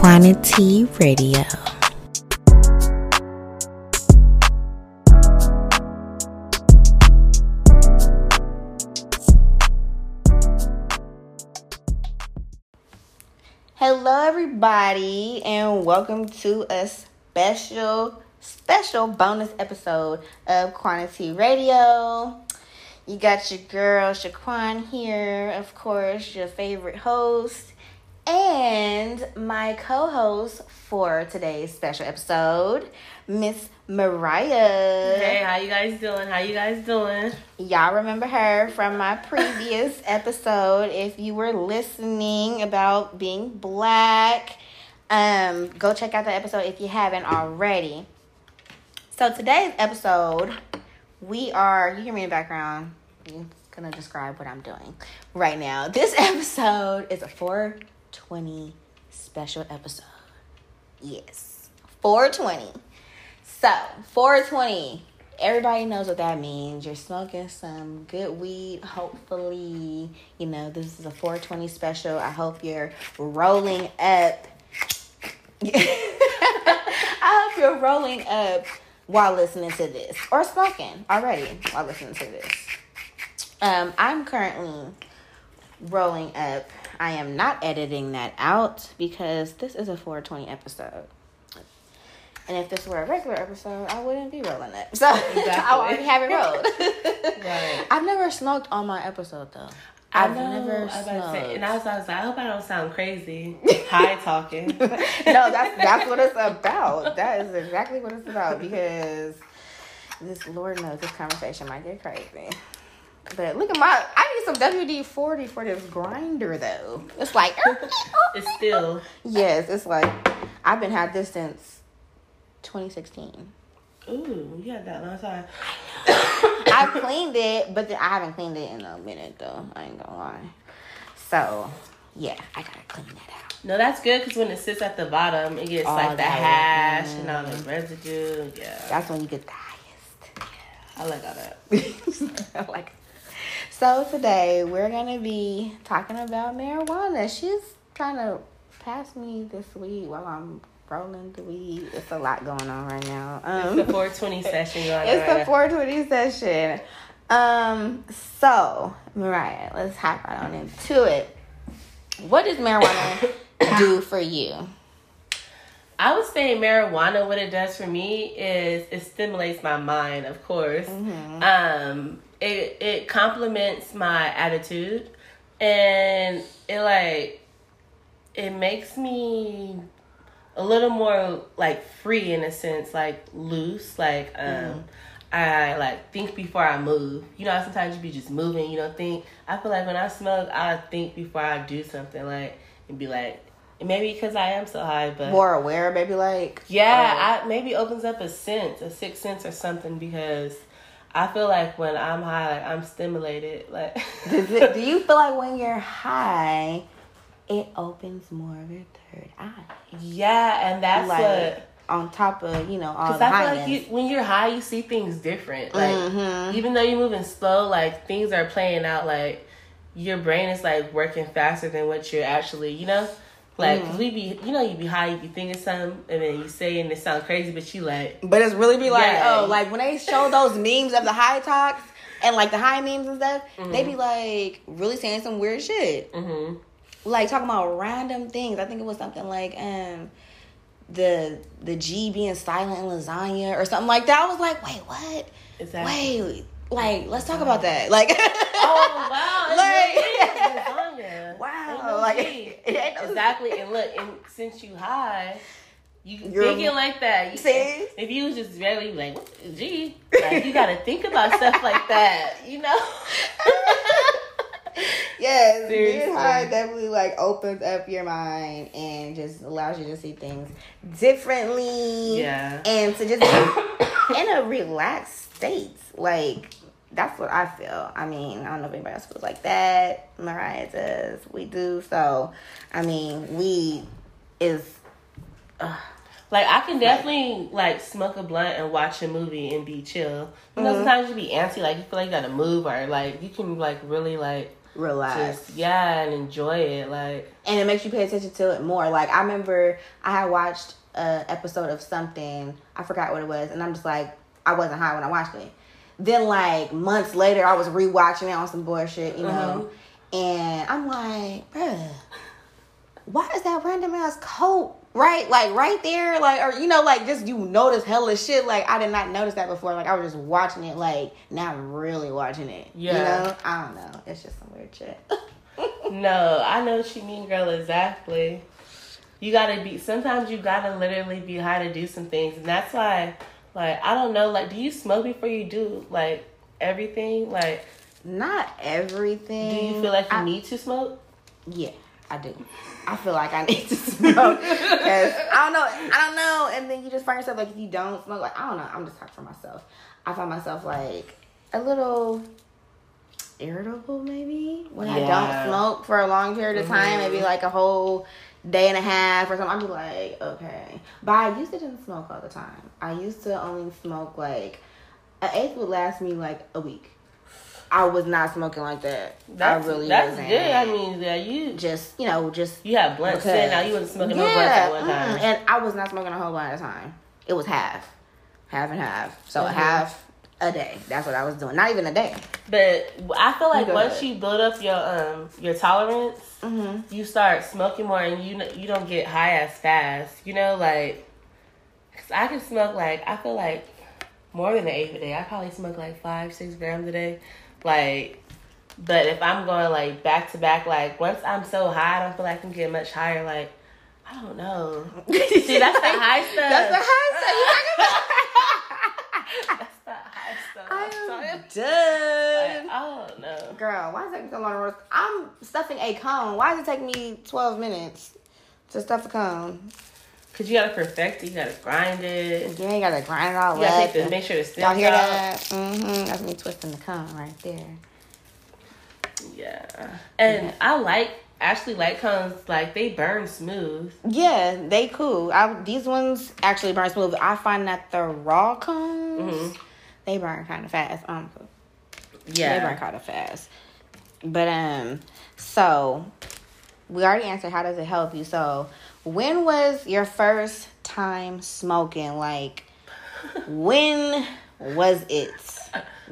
Quantity Radio. Hello, everybody, and welcome to a special, special bonus episode of Quantity Radio. You got your girl Shaquan here, of course, your favorite host, and my co-host for today's special episode, Miss Mariah. Hey, how you guys doing? How you guys doing? Y'all remember her from my previous episode. If you were listening about being black, um, go check out the episode if you haven't already. So today's episode, we are you hear me in the background. I'm gonna describe what I'm doing right now. This episode is a 420 special episode. Yes. 420. So, 420. Everybody knows what that means. You're smoking some good weed. Hopefully, you know, this is a 420 special. I hope you're rolling up. I hope you're rolling up while listening to this or smoking already while listening to this. Um, I'm currently rolling up. I am not editing that out because this is a 420 episode. And if this were a regular episode, I wouldn't be rolling it. So Exactly. I already have it rolled. Right. I've never smoked on my episode though. I've know, never I about to smoked. say, and I was, I was like, I hope I don't sound crazy. High talking. no, that's that's what it's about. That is exactly what it's about because this Lord knows this conversation might get crazy. But look at my I need some WD forty for this grinder though. It's like It's still. Yes, it's like I've been had this since twenty sixteen. Ooh, you had that long time. I've cleaned it, but then I haven't cleaned it in a minute though. I ain't gonna lie. So yeah, I gotta clean that out. No, that's good because when it sits at the bottom, it gets All like the hash mm. and all the residue. Yeah, That's when you get the highest. I like all that. I like so today we're gonna be talking about marijuana. She's trying to pass me this weed while i'm rolling the weed. It's a lot going on right now. Um, It's the 420 session it's the 420 session. Um so mariah let's hop right on into it. What does marijuana do for you? I would say marijuana, what it does for me is it stimulates my mind, of course. Mm-hmm. Um, it it complements my attitude, and it like it makes me a little more like free in a sense, like loose, like um. Mm-hmm. I like think before I move. You know, sometimes you be just moving. You don't think. I feel like when I smoke, I think before I do something. Like and be like, maybe because I am so high, but more aware maybe like yeah, I maybe opens up a sense, a sixth sense or something because I feel like when I'm high, like I'm stimulated. Like it, do you feel like when you're high, it opens more of your third eye? yeah, and that's like what on top of you know all because the I feel like you when you're high, you see things different. Like Mhm. even though you're moving slow, like things are playing out. Like your brain is like working faster than what you're actually, you know. Like. 'cause we be, you know, you be high, you be thinking something, and then you say, it and it sounds crazy, but you like, but it's really be like Yeah. oh like when they show those memes of the high talks and like the high memes and stuff, Mm-hmm. they be like really saying some weird shit, mm-hmm. like talking about random things. I think it was something like um the the G being silent in lasagna or something like that. I was like, wait, what? exactly. Wait, like let's talk about that. Like Oh wow! Like-. Wow, like, it ain't no- exactly. And look, and since you high, you You're- thinking like that. You, See? if you was just really like, the Like you got to think about stuff like that. You know? Yes, being high definitely like opens up your mind and just allows you to see things differently. Yeah. And to just be in a relaxed state. Like that's what I feel. I mean, I don't know if anybody else feels like that. Mariah does. We do. So I mean, we is Like I can definitely like smoke a blunt and watch a movie and be chill. You Mm-hmm. know, sometimes you be antsy, like you feel like you gotta move or like you can like really like relax. Just yeah, and enjoy it. Like and it makes you pay attention to it more. Like I remember I had watched a episode of something, I forgot what it was, and I'm just like, I wasn't high when I watched it. Then like months later, I was rewatching it on some bullshit, you know, mm-hmm. and I'm like, bruh, why is that random ass coat right like right there like or you know like just you notice hella shit like i did not notice that before. Like i was just watching it like now i'm really watching it yeah. you know? I don't know. It's just some weird shit. No i know what you mean girl exactly. You gotta be sometimes you gotta literally be high to do some things and that's why like i don't know. Like do you smoke before you do like everything? Like not everything. do you feel like you I, need to smoke? Yeah i do. I feel like I need to smoke. Because I don't know, I don't know, and then you just find yourself like if you don't smoke, like I don't know, I'm just talking for myself. I find myself like a little irritable maybe when yeah. I don't smoke for a long period of time, mm-hmm. maybe like a whole day and a half or something. I'm just like, okay. But I used to didn't smoke all the time. I used to only smoke like an eighth would last me like a week. I was not smoking like that. That's, I really that's wasn't. good. I mean, yeah, you just you know just you have blunts. Because, now you wasn't smoking yeah, no at one time, mm, and I was not smoking a whole lot at a time. It was half, half and half. So mm-hmm. half a day. That's what I was doing. Not even a day. But I feel like once you build up your um your tolerance, mm-hmm. you start smoking more, and you you don't get high as fast. You know, like cause I can smoke like I feel like more than an eighth a day. I probably smoke like five six grams a day. Like, but if I'm going like back to back, like once I'm so high, I don't feel like I can get much higher. Like, I don't know. See, that's the high stuff. That's the high stuff. that's the high stuff. I'm done. Like, I don't know. Girl, why is it taking so long to roast? I'm stuffing a cone. Why does it take me 12 minutes to stuff a cone? Cause you gotta perfect it, you gotta grind it. You ain't gotta grind it all you up. You to make sure the stems Y'all hear out. that? Mm-hmm. That's me twisting the cone right there. Yeah, and yeah. I like actually like cones like they burn smooth. Yeah, they cool. I, these ones actually burn smooth. I find that the raw cones mm-hmm. They burn kind of fast. Um, yeah, they burn kind of fast. But um, so we already answered how does it help you. So when was your first time smoking? Like, when was it?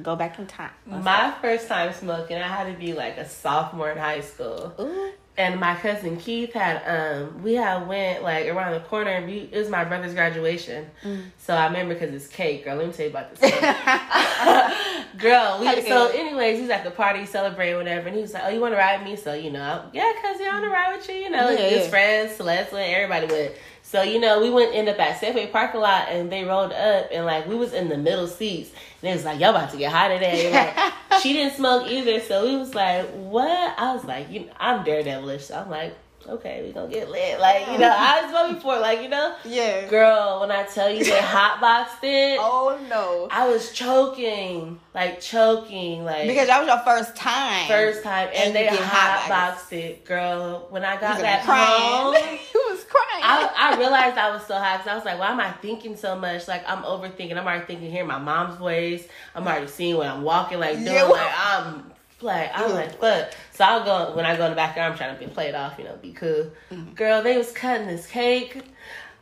Go back in time. My first time smoking, I had to be like a sophomore in high school. Ooh and my cousin Keith had um we had went like around the corner and we, it was my brother's graduation. Mm. So I remember because it's cake, girl. Let me tell you about this. girl, we, so anyways, he's at the party celebrating whatever, and he was like, "Oh, you want to ride with me?" So you know, yeah, cousin, I want to ride with you. You know, yeah, his yeah. friends, Celeste everybody went. So you know, we went end up at Safeway parking lot, and they rolled up, and like we was in the middle seats, and it was like, y'all about to get high today. Like, she didn't smoke either, so we was like, what? I was like, you know, I'm daredevilish, so I'm like, okay, we gonna get lit. Like, you know, I was smoking before, like, you know? Yeah. Girl, when I tell you they hotboxed it. Oh no. I was choking. Like choking. Like Because that was your first time. First time. And, and they hotboxed it, girl. When I got back home. you was crying. I, I realized I was so high because I was like, why am I thinking so much? Like I'm overthinking. I'm already thinking hearing my mom's voice. I'm already seeing what I'm walking like doing. Yeah. Like I'm like I'm like fuck. So I'll go when I go in the backyard. I'm trying to be played off, you know, be cool. Mm-hmm. Girl, they was cutting this cake.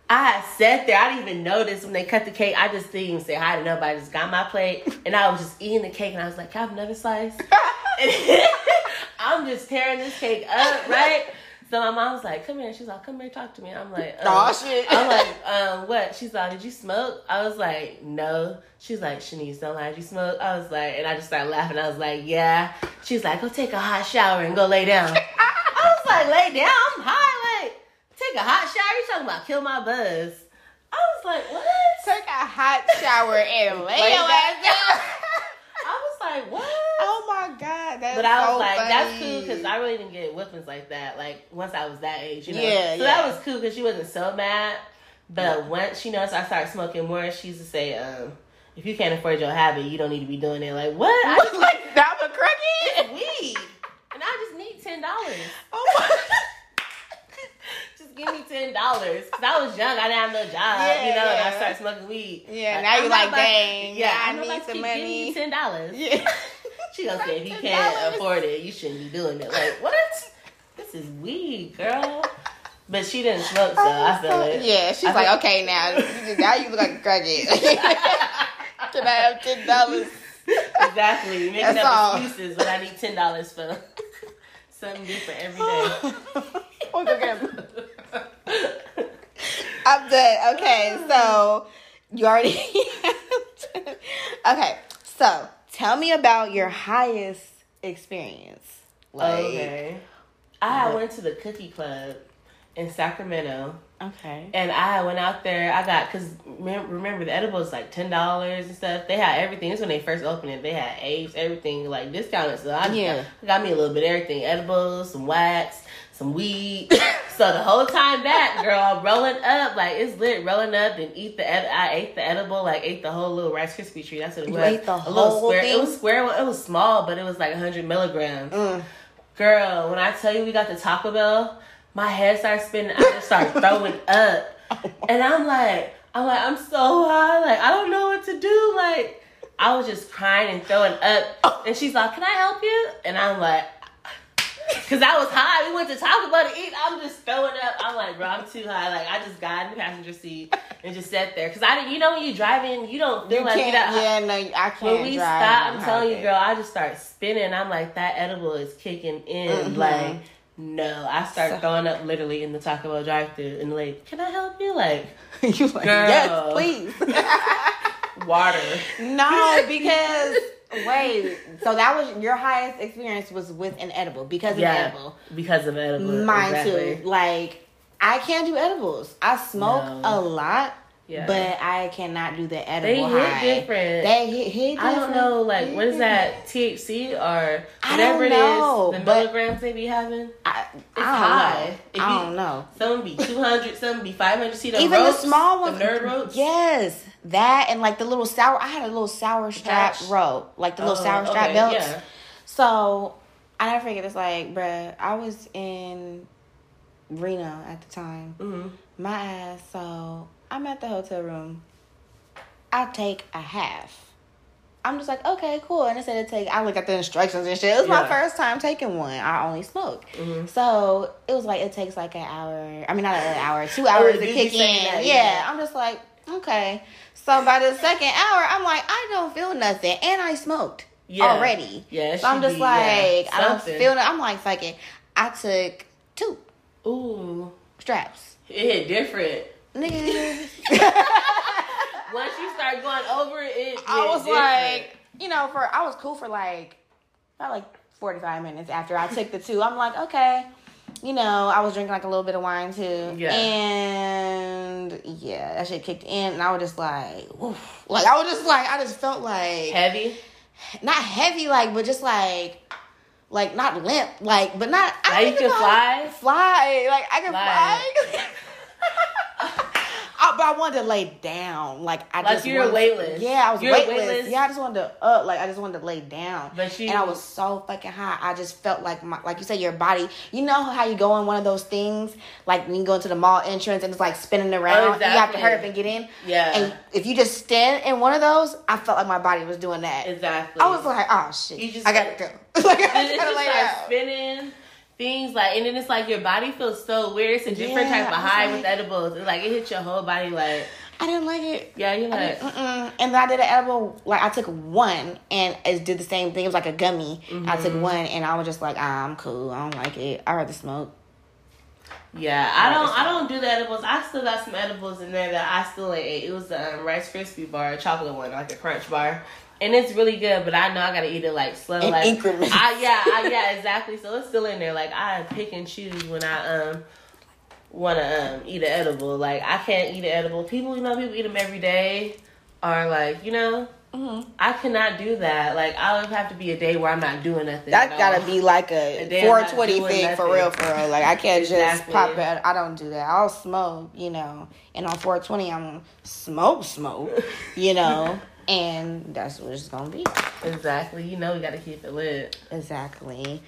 I sat there. I didn't even notice when they cut the cake. I just didn't even say hi to nobody. I just got my plate and I was just eating the cake and I was like, "Can I have another slice?" I'm just tearing this cake up, right? So my mom's like, "Come here." She's like, "Come here, talk to me." I'm like, um, "Oh shit." I'm like, um, "What?" She's like, "Did you smoke?" I was like, "No." She's like, "Shanice, don't lie. Did you smoke?" I was like, and I just started laughing. I was like, "Yeah." She's like, "Go take a hot shower and go lay down." I was like, "Lay down? I'm high. Like, take a hot shower? You talking about kill my buzz?" I was like, "What?" Take a hot shower and lay, lay your ass down. I was like, "What?" Oh my god, that's But I was so like, funny. that's cool because I really didn't get whippings like that. Like once I was that age, you know. Yeah, so yeah. that was cool because she wasn't so mad. But yeah. once she noticed I started smoking more, she used to say, um, "If you can't afford your habit, you don't need to be doing it." Like what? I just, like that was crooked. weed, and I just need ten dollars. Oh my. just give me ten dollars. Cause I was young, I didn't have no job, yeah, you know, yeah. and I started smoking weed. Yeah, like, now you're like, dang, yeah, I, I need some money. Give me ten dollars. Yeah. She gonna say if you can't afford it, you shouldn't be doing it. Like what? This is weed, girl. But she didn't smoke, so I feel it. Yeah, she's I like, feel- okay, now, now you look like a crackhead. Can I have ten dollars? Exactly. Making That's up all. excuses when I need ten dollars for something different every day. We'll go get 'em. I'm done. Okay, so you already. okay, so tell me about your highest experience. Like, okay. I went to the cookie club in Sacramento. Okay. And I went out there. I got because remember the edibles like ten dollars and stuff. They had everything. This is when they first opened it. They had apes, everything like discounted. So I Yeah. got, got me a little bit of everything: edibles, some wax, some weed. so the whole time back, girl, I'm rolling up like it's lit. Rolling up and eat the. Ed- I ate the edible, like ate the whole little Rice Krispie treat. That's what it You was. ate the a little whole square. thing? It was square. It was small, but it was like hundred milligrams. Mm. Girl, when I tell you we got the Taco Bell, my head started spinning. I just started throwing up. And I'm like, I'm like, I'm so high. Like, I don't know what to do. Like, I was just crying and throwing up. And she's like, Can I help you? And I'm like, Cause I was high. We went to Taco Bell to eat. I'm just throwing up. I'm like, bro, I'm too high. Like, I just got in the passenger seat and just sat there. Cause I didn't, you know, when you driving, you don't feel You like you got Yeah, no, I can't. when we drive stop, I'm telling you, girl, I just start spinning. I'm like, that edible is kicking in. Mhm. Like, no. I start So- throwing up literally in the Taco Bell drive thru and like, can I help you? Like, you like, Girl. yes, please. water. no, because wait, so that was your highest experience was with an edible because of Yeah. edible. Because of edible. Mine exactly. too. Like I can't do edibles. I smoke No. a lot, Yeah. but I cannot do the they edible hit high. different. They hit, hit I don't know, like, what is that? THC or whatever it is, the but- milligrams they be having? I, It's I don't high. know. If I you- don't know. Some be 200, some be 500. See the Even ropes, the small ones, The nerd ropes? Yes, that and like the little sour. I had a little sour strap Patch? rope, like the little Oh, sour strap okay, belts. Yeah. So I never forget. It's like, bruh, I was in Reno at the time. hmm My ass. So I'm at the hotel room. I take a half. I'm just like, okay, cool. And instead of take. I look at the instructions and shit. It was my first time taking one. I only smoke. hmm So it was like it takes like an hour. I mean, not an hour, two hours Oh, to kick in. that? Yeah. Yeah. I'm just like, okay. So by the second hour, I'm like, I don't feel nothing, and I smoked Yeah. already. Yeah, So I'm just be, like, yeah, I don't feel it. I'm like, fucking. I took two Ooh, straps. it hit different. Nigga. Once you start going over it, it I hit was different. like, you know, for I was cool for like about like 45 minutes after I took the two. I'm like, okay. You know, I was drinking like a little bit of wine too. Yeah. And yeah, that shit kicked in and I was just like, oof. Like I was just like I just felt like heavy. not heavy like but just like like not limp, like but not I Now don't you can know fly? Fly. Like I can Fly. fly. I, but I wanted to lay down. Like I Like just you were wanted- weightless. Yeah, I was weightless. weightless? Yeah, I just wanted to up. Like I just wanted to lay down. But you- and I was so fucking high. I just felt like my like you said, your body. You know how you go in one of those things, like when you go into the mall entrance and it's like spinning oh, around. You have to exactly. hurry up and get in. Yeah. And if you just stand in one of those, I felt like my body was doing that. Exactly. I was like, oh shit, You just- I gotta go. like I gotta just lay down. spinning. Things like, and then it's like your body feels so weird. It's a different Yeah, type of high like- with edibles. It's like it hits your whole body. Like, I didn't like it. yeah, you're like. And then I did an edible, like I took one and it did the same thing. It was like a gummy. I Mm-hmm. took one and I was just like, ah, I'm cool. I don't like it. I rather smoke. yeah. I don't, I don't do the edibles. I still got some edibles in there that I still ate. It was the um, Rice Krispie bar, a chocolate one, like a crunch bar. And it's really good, but I know I gotta eat it like slow, In like increments. I, yeah, I, yeah, exactly. So it's still in there. Like I pick and choose when I um want to um eat an edible. Like I can't eat an edible. People, you know, people eat them every day. Are like, you know, Mm-hmm. I cannot do that. Like I would have to be a day where I'm not doing nothing. That at gotta be like a A day I'm not 420 doing thing for real, for real. Like I can't just Exactly. pop it. I don't do that. I'll smoke, you know. And on 420, I'm smoke, smoke, you know. and that's what it's gonna be. exactly. You know, we gotta keep it lit. Exactly.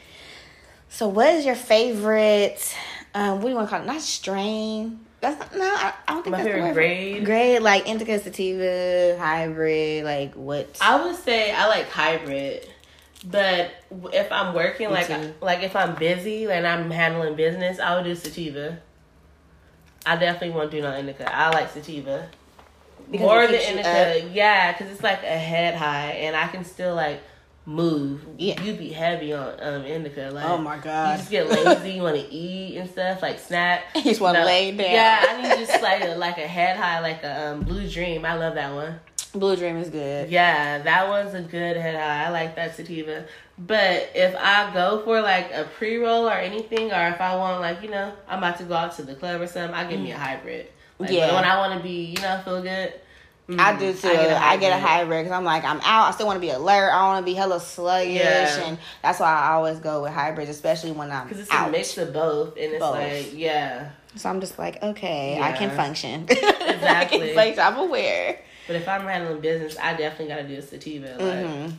So, what is your favorite? Um, what do you want to call it? Not strain. That's not, no. I, I don't think My that's favorite grade? Grade like indica sativa, hybrid. Like what? I would say I like hybrid But if I'm working, like too. like if I'm busy and I'm handling business, I would do sativa. I definitely won't do no indica. I like sativa Because more than indica. Yeah, because it's like a head high, and I can still like move. Yeah. you be heavy on um indica. Like Oh my god, you just get lazy. you want to eat and stuff like snack. You just wanna lay down. Yeah, I need just like a, like a head high, like a um, blue dream. I love that one. Blue Dream is good. Yeah, that one's a good head high. I like that sativa. But if I go for like a pre roll or anything, or if I want like you know I'm about to go out to the club or something, I give me a hybrid. Like, Yeah. when I want to be you know feel good, mm, I do too. I get a hybrid. hybrid because I'm like I'm out. I still want to be alert. I want to be hella sluggish, Yeah. and that's why I always go with hybrids, especially when I'm because it's out. a mix of both, and it's Both. like yeah. So I'm just like, okay, I can Yeah. function. I can Exactly. function. I'm aware. But if I'm handling business, I definitely got to do a sativa. Like hmm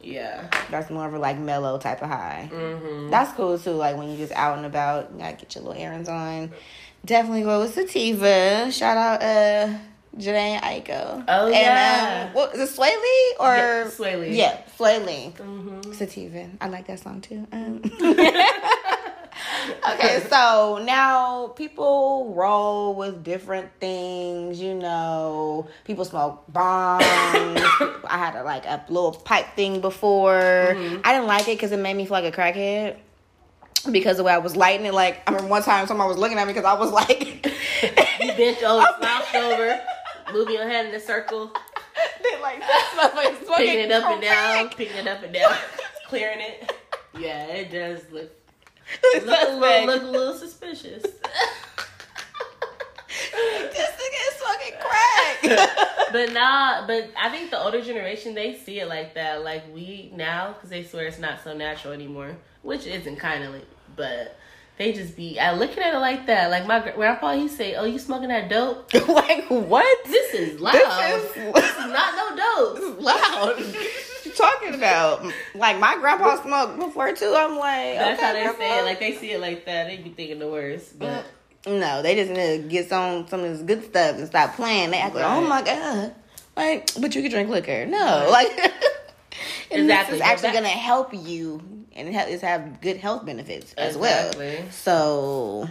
yeah. That's more of a like mellow type of high. Mm-hmm. That's cool too. Like when you just out and about, you gotta get your little errands on. Definitely go with sativa. Shout out uh Jhené Aiko. Oh, and, yeah. Um, what is it Swae Lee or Yeah, Swae Lee. Yeah, Swae Lee. Mm-hmm. Sativa. I like that song too. Um. okay, so now people roll with different things. You know, people smoke bombs. I had a, like a little pipe thing before. Mm-hmm. I didn't like it because it made me feel like a crackhead. Because the way I was lighting it, like I remember one time someone was looking at me because I was like, You bent over, slouched over, moving your head in a circle, they like this motherfucker's smoking picking it up and down, crack. picking it up and down, clearing it. Yeah, it does look It's look a little, look a little suspicious. this nigga is smoking crack. but nah, but I think the older generation they see it like that, like we now, because they swear it's not so natural anymore, which isn't kind of, but they just be I looking at it like that. Like my grandpa, he say, "Oh, you smoking that dope? like what? This is loud. This This is- is, not no dope." This is loud. what you talking about? Like my grandpa smoked before too. I'm like, That's okay, how they grandpa. say it. Like they see it like that. They be thinking the worst. But mm. no, they just need to get some some of this good stuff and stop playing. They act like, oh my god, like, but you can drink liquor. No, like, and Exactly, this is actually that- gonna help you and it it's have good health benefits as Exactly. well. So,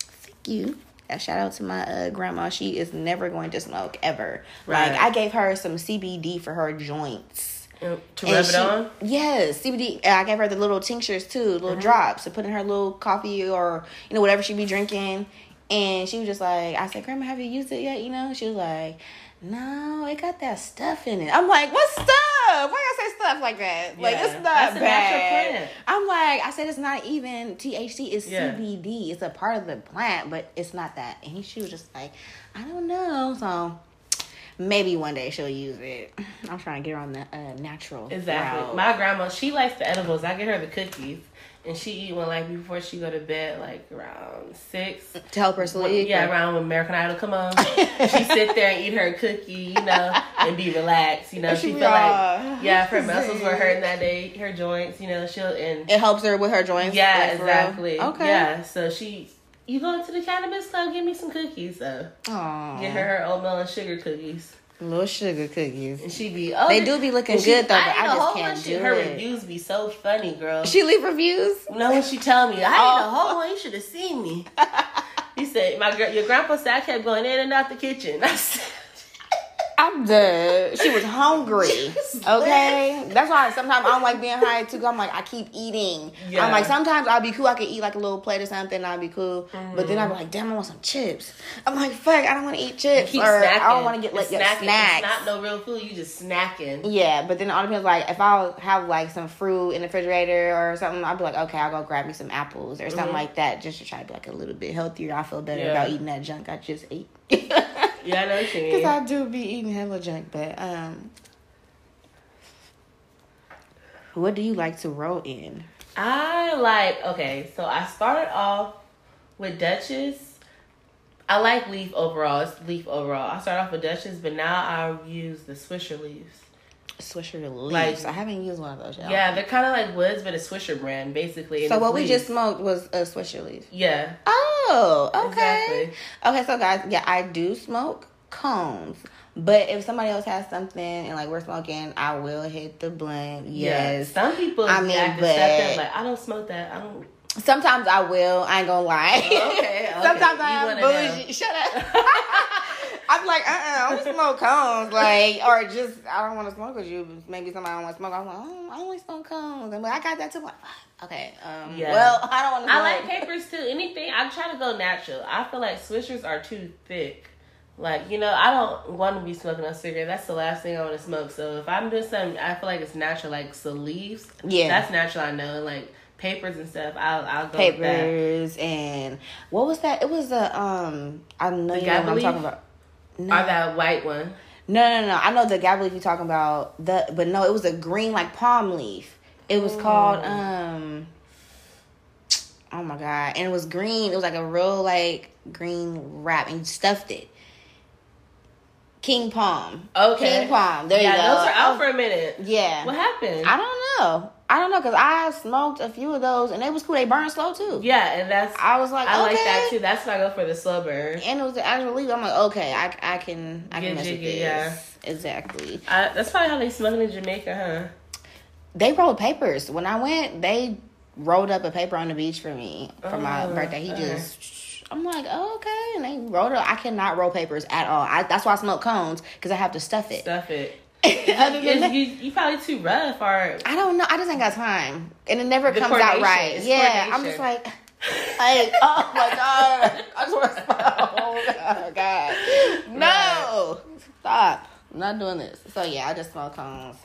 thank you. A shout out to my uh, grandma. She is never going to smoke ever. Right. Like I gave her some CBD for her joints. to rub And it she- on. Yes, CBD. I gave her the little tinctures too, little Mm-hmm. drops to put in her little coffee or you know whatever she be drinking. And she was just like, I said, Grandma, have you used it yet? You know, she was like, No, it got that stuff in it. I'm like, What stuff? Why you say stuff like that? Like it's not That's bad. plant. I'm like, I said it's not even THC. It's Yeah. CBD. It's a part of the plant, but it's not that. And she was just like, I don't know. So. Maybe one day she'll use it. I'm trying to get her on the uh, natural. Exactly. route. My grandma, she likes the edibles. I get her the cookies, and she eat one like before she go to bed, like around six. to help her sleep. Yeah, around when American Idol come on, she sit there and eat her cookie, you know, and be relaxed. You know, she feel like yeah, if her muscles were hurting that day, her joints, you know, she'll and It helps her with her joints. yeah, like, exactly. Okay. Yeah, so she. You going to the cannabis club? Give me some cookies, though. Aw. Get her her oatmeal and sugar cookies, little sugar cookies. and she be. Oh, They do be looking she- good though, but ate I just can't do of- Her it. reviews be so funny, girl. She leave reviews. No, she tell me, I ate Oh. a whole one. You should have seen me. He said, "My gr- your grandpa said I kept going in and out the kitchen." I said, I'm done. She was hungry. Okay, that's why sometimes I don't like being high too. I'm like I keep eating. Yeah. I'm like sometimes I'll be cool. I could eat like a little plate or something. I'll be cool. But then Mm-hmm. I'm like, damn, I want some chips. I'm like, fuck, I don't want to eat chips "Keep or snacking. I don't want to get like snacking. snacks. It's not no real food. You just snacking." Yeah, but then it all depends. Like, if I have like some fruit in the refrigerator or something, I'll be like, okay, I'll go grab me some apples or something like that, just to try to be like a little bit healthier. I feel better Mm-hmm. Yeah. about eating that junk I just ate. Yeah, I know what you Because. I do be eating hella junk, but um, what do you like to roll in? I like okay, so I started off with Duchess. I like leaf overall. It's leaf overall. I started off with Duchess, but now I use the Swisher leaves. Swisher leaves. Like- I haven't used one of those yet. Yeah, they're kind of like Woods, but a Swisher brand, basically. So what we just smoked was a Swisher leaf. yeah, Oh, okay. Exactly. Okay, so guys, yeah, I do smoke cones, But if somebody else has something and like we're smoking, I will hit the blunt. Yes. Some people I mean, but- accepting, like I don't smoke that. I don't. Sometimes I will. I ain't gonna lie. Okay, okay. Sometimes I You am one of them. bougie. Shut up. I'm like, uh, uh I don't smoke cones, like, or just I don't want to smoke with you. Maybe somebody don't want to smoke. I'm like, oh, I only smoke cones, and like, I got that too. Like, okay, um, Yeah. well, I don't want to. I like papers too. Anything I try to go natural. I feel like swishers are too thick. Like you know, I don't want to be smoking a cigarette. That's the last thing I want to smoke. So if I'm doing something, I feel like it's natural, like some leaves. Yeah. that's natural. I know, like papers and stuff. I'll I'll go papers and what was that? It was a um. I know The you know what I'm talking about. No. Or that white one. No, no, no. I know the gab leaf you're talking about. The but no, it was a green like palm leaf. It was called um. Oh my god! And it was green. It was like a real like green wrap, and you stuffed it. King Palm. Okay. King Palm. There yeah, you go. those are out Oh, for a minute. yeah. What happened? I don't know. I don't know because I smoked a few of those and they was cool. They burn slow too. yeah, and that's I was like, I okay. like that too. That's why I go for the slow burn. And it was the actual leaf. I'm like, okay, I, I can I can Get mess with this. yeah. Exactly. I, that's probably how they smoking in Jamaica, huh? They rolled papers. When I went, they rolled up a paper on the beach for me for my Oh, birthday. He okay. just. I'm like, oh, okay, and they rolled it. I cannot roll papers at all. I, that's why I smoke cones because I have to stuff it. Stuff it. Other than that, you, you probably too rough, or I don't know. I just ain't got time, and it never comes out right. Yeah, I'm just like, like, oh my god, I just want to smoke. Oh god, no, stop. I'm not doing this. So yeah, I just smoke cones,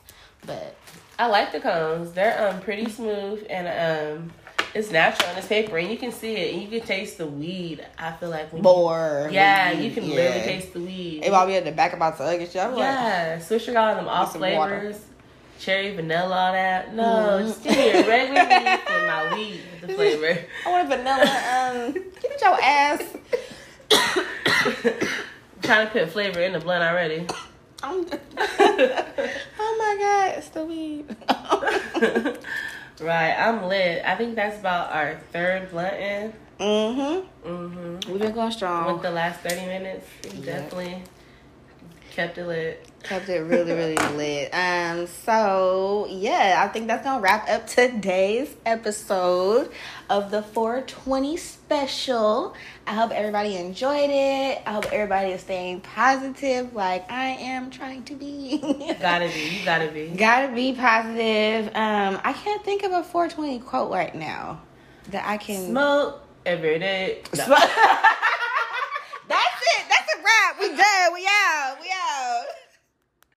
but I like the cones. They're um pretty smooth and um it's natural and it's paper and you can see it and you can taste the weed. I feel like when more. you, yeah, weed, you can yeah. literally taste the weed. It might be at the back of my tongue and shit. I'm like, yeah, Swisher got them all water. flavors, cherry, vanilla, all that. No, Mhm. just give me a regular weed and my weed with the flavor. I want a vanilla. Um, get your ass. trying to put flavor in the blunt already. Oh my god, it's the weed. right, I'm lit. I think that's about our third blunt in. mm-hmm. Mm-hmm. We've been going strong. With the last 30 minutes, we Yeah. definitely kept it lit. Kept it really really lit um so yeah i think that's gonna wrap up today's episode of the 420 special i hope everybody enjoyed it i hope everybody is staying positive like i am trying to be Gotta be, you gotta be. gotta be positive um i can't think of a 420 quote right now that i can Smoke every day. No. That's it. That's a wrap. We done. We out. We out.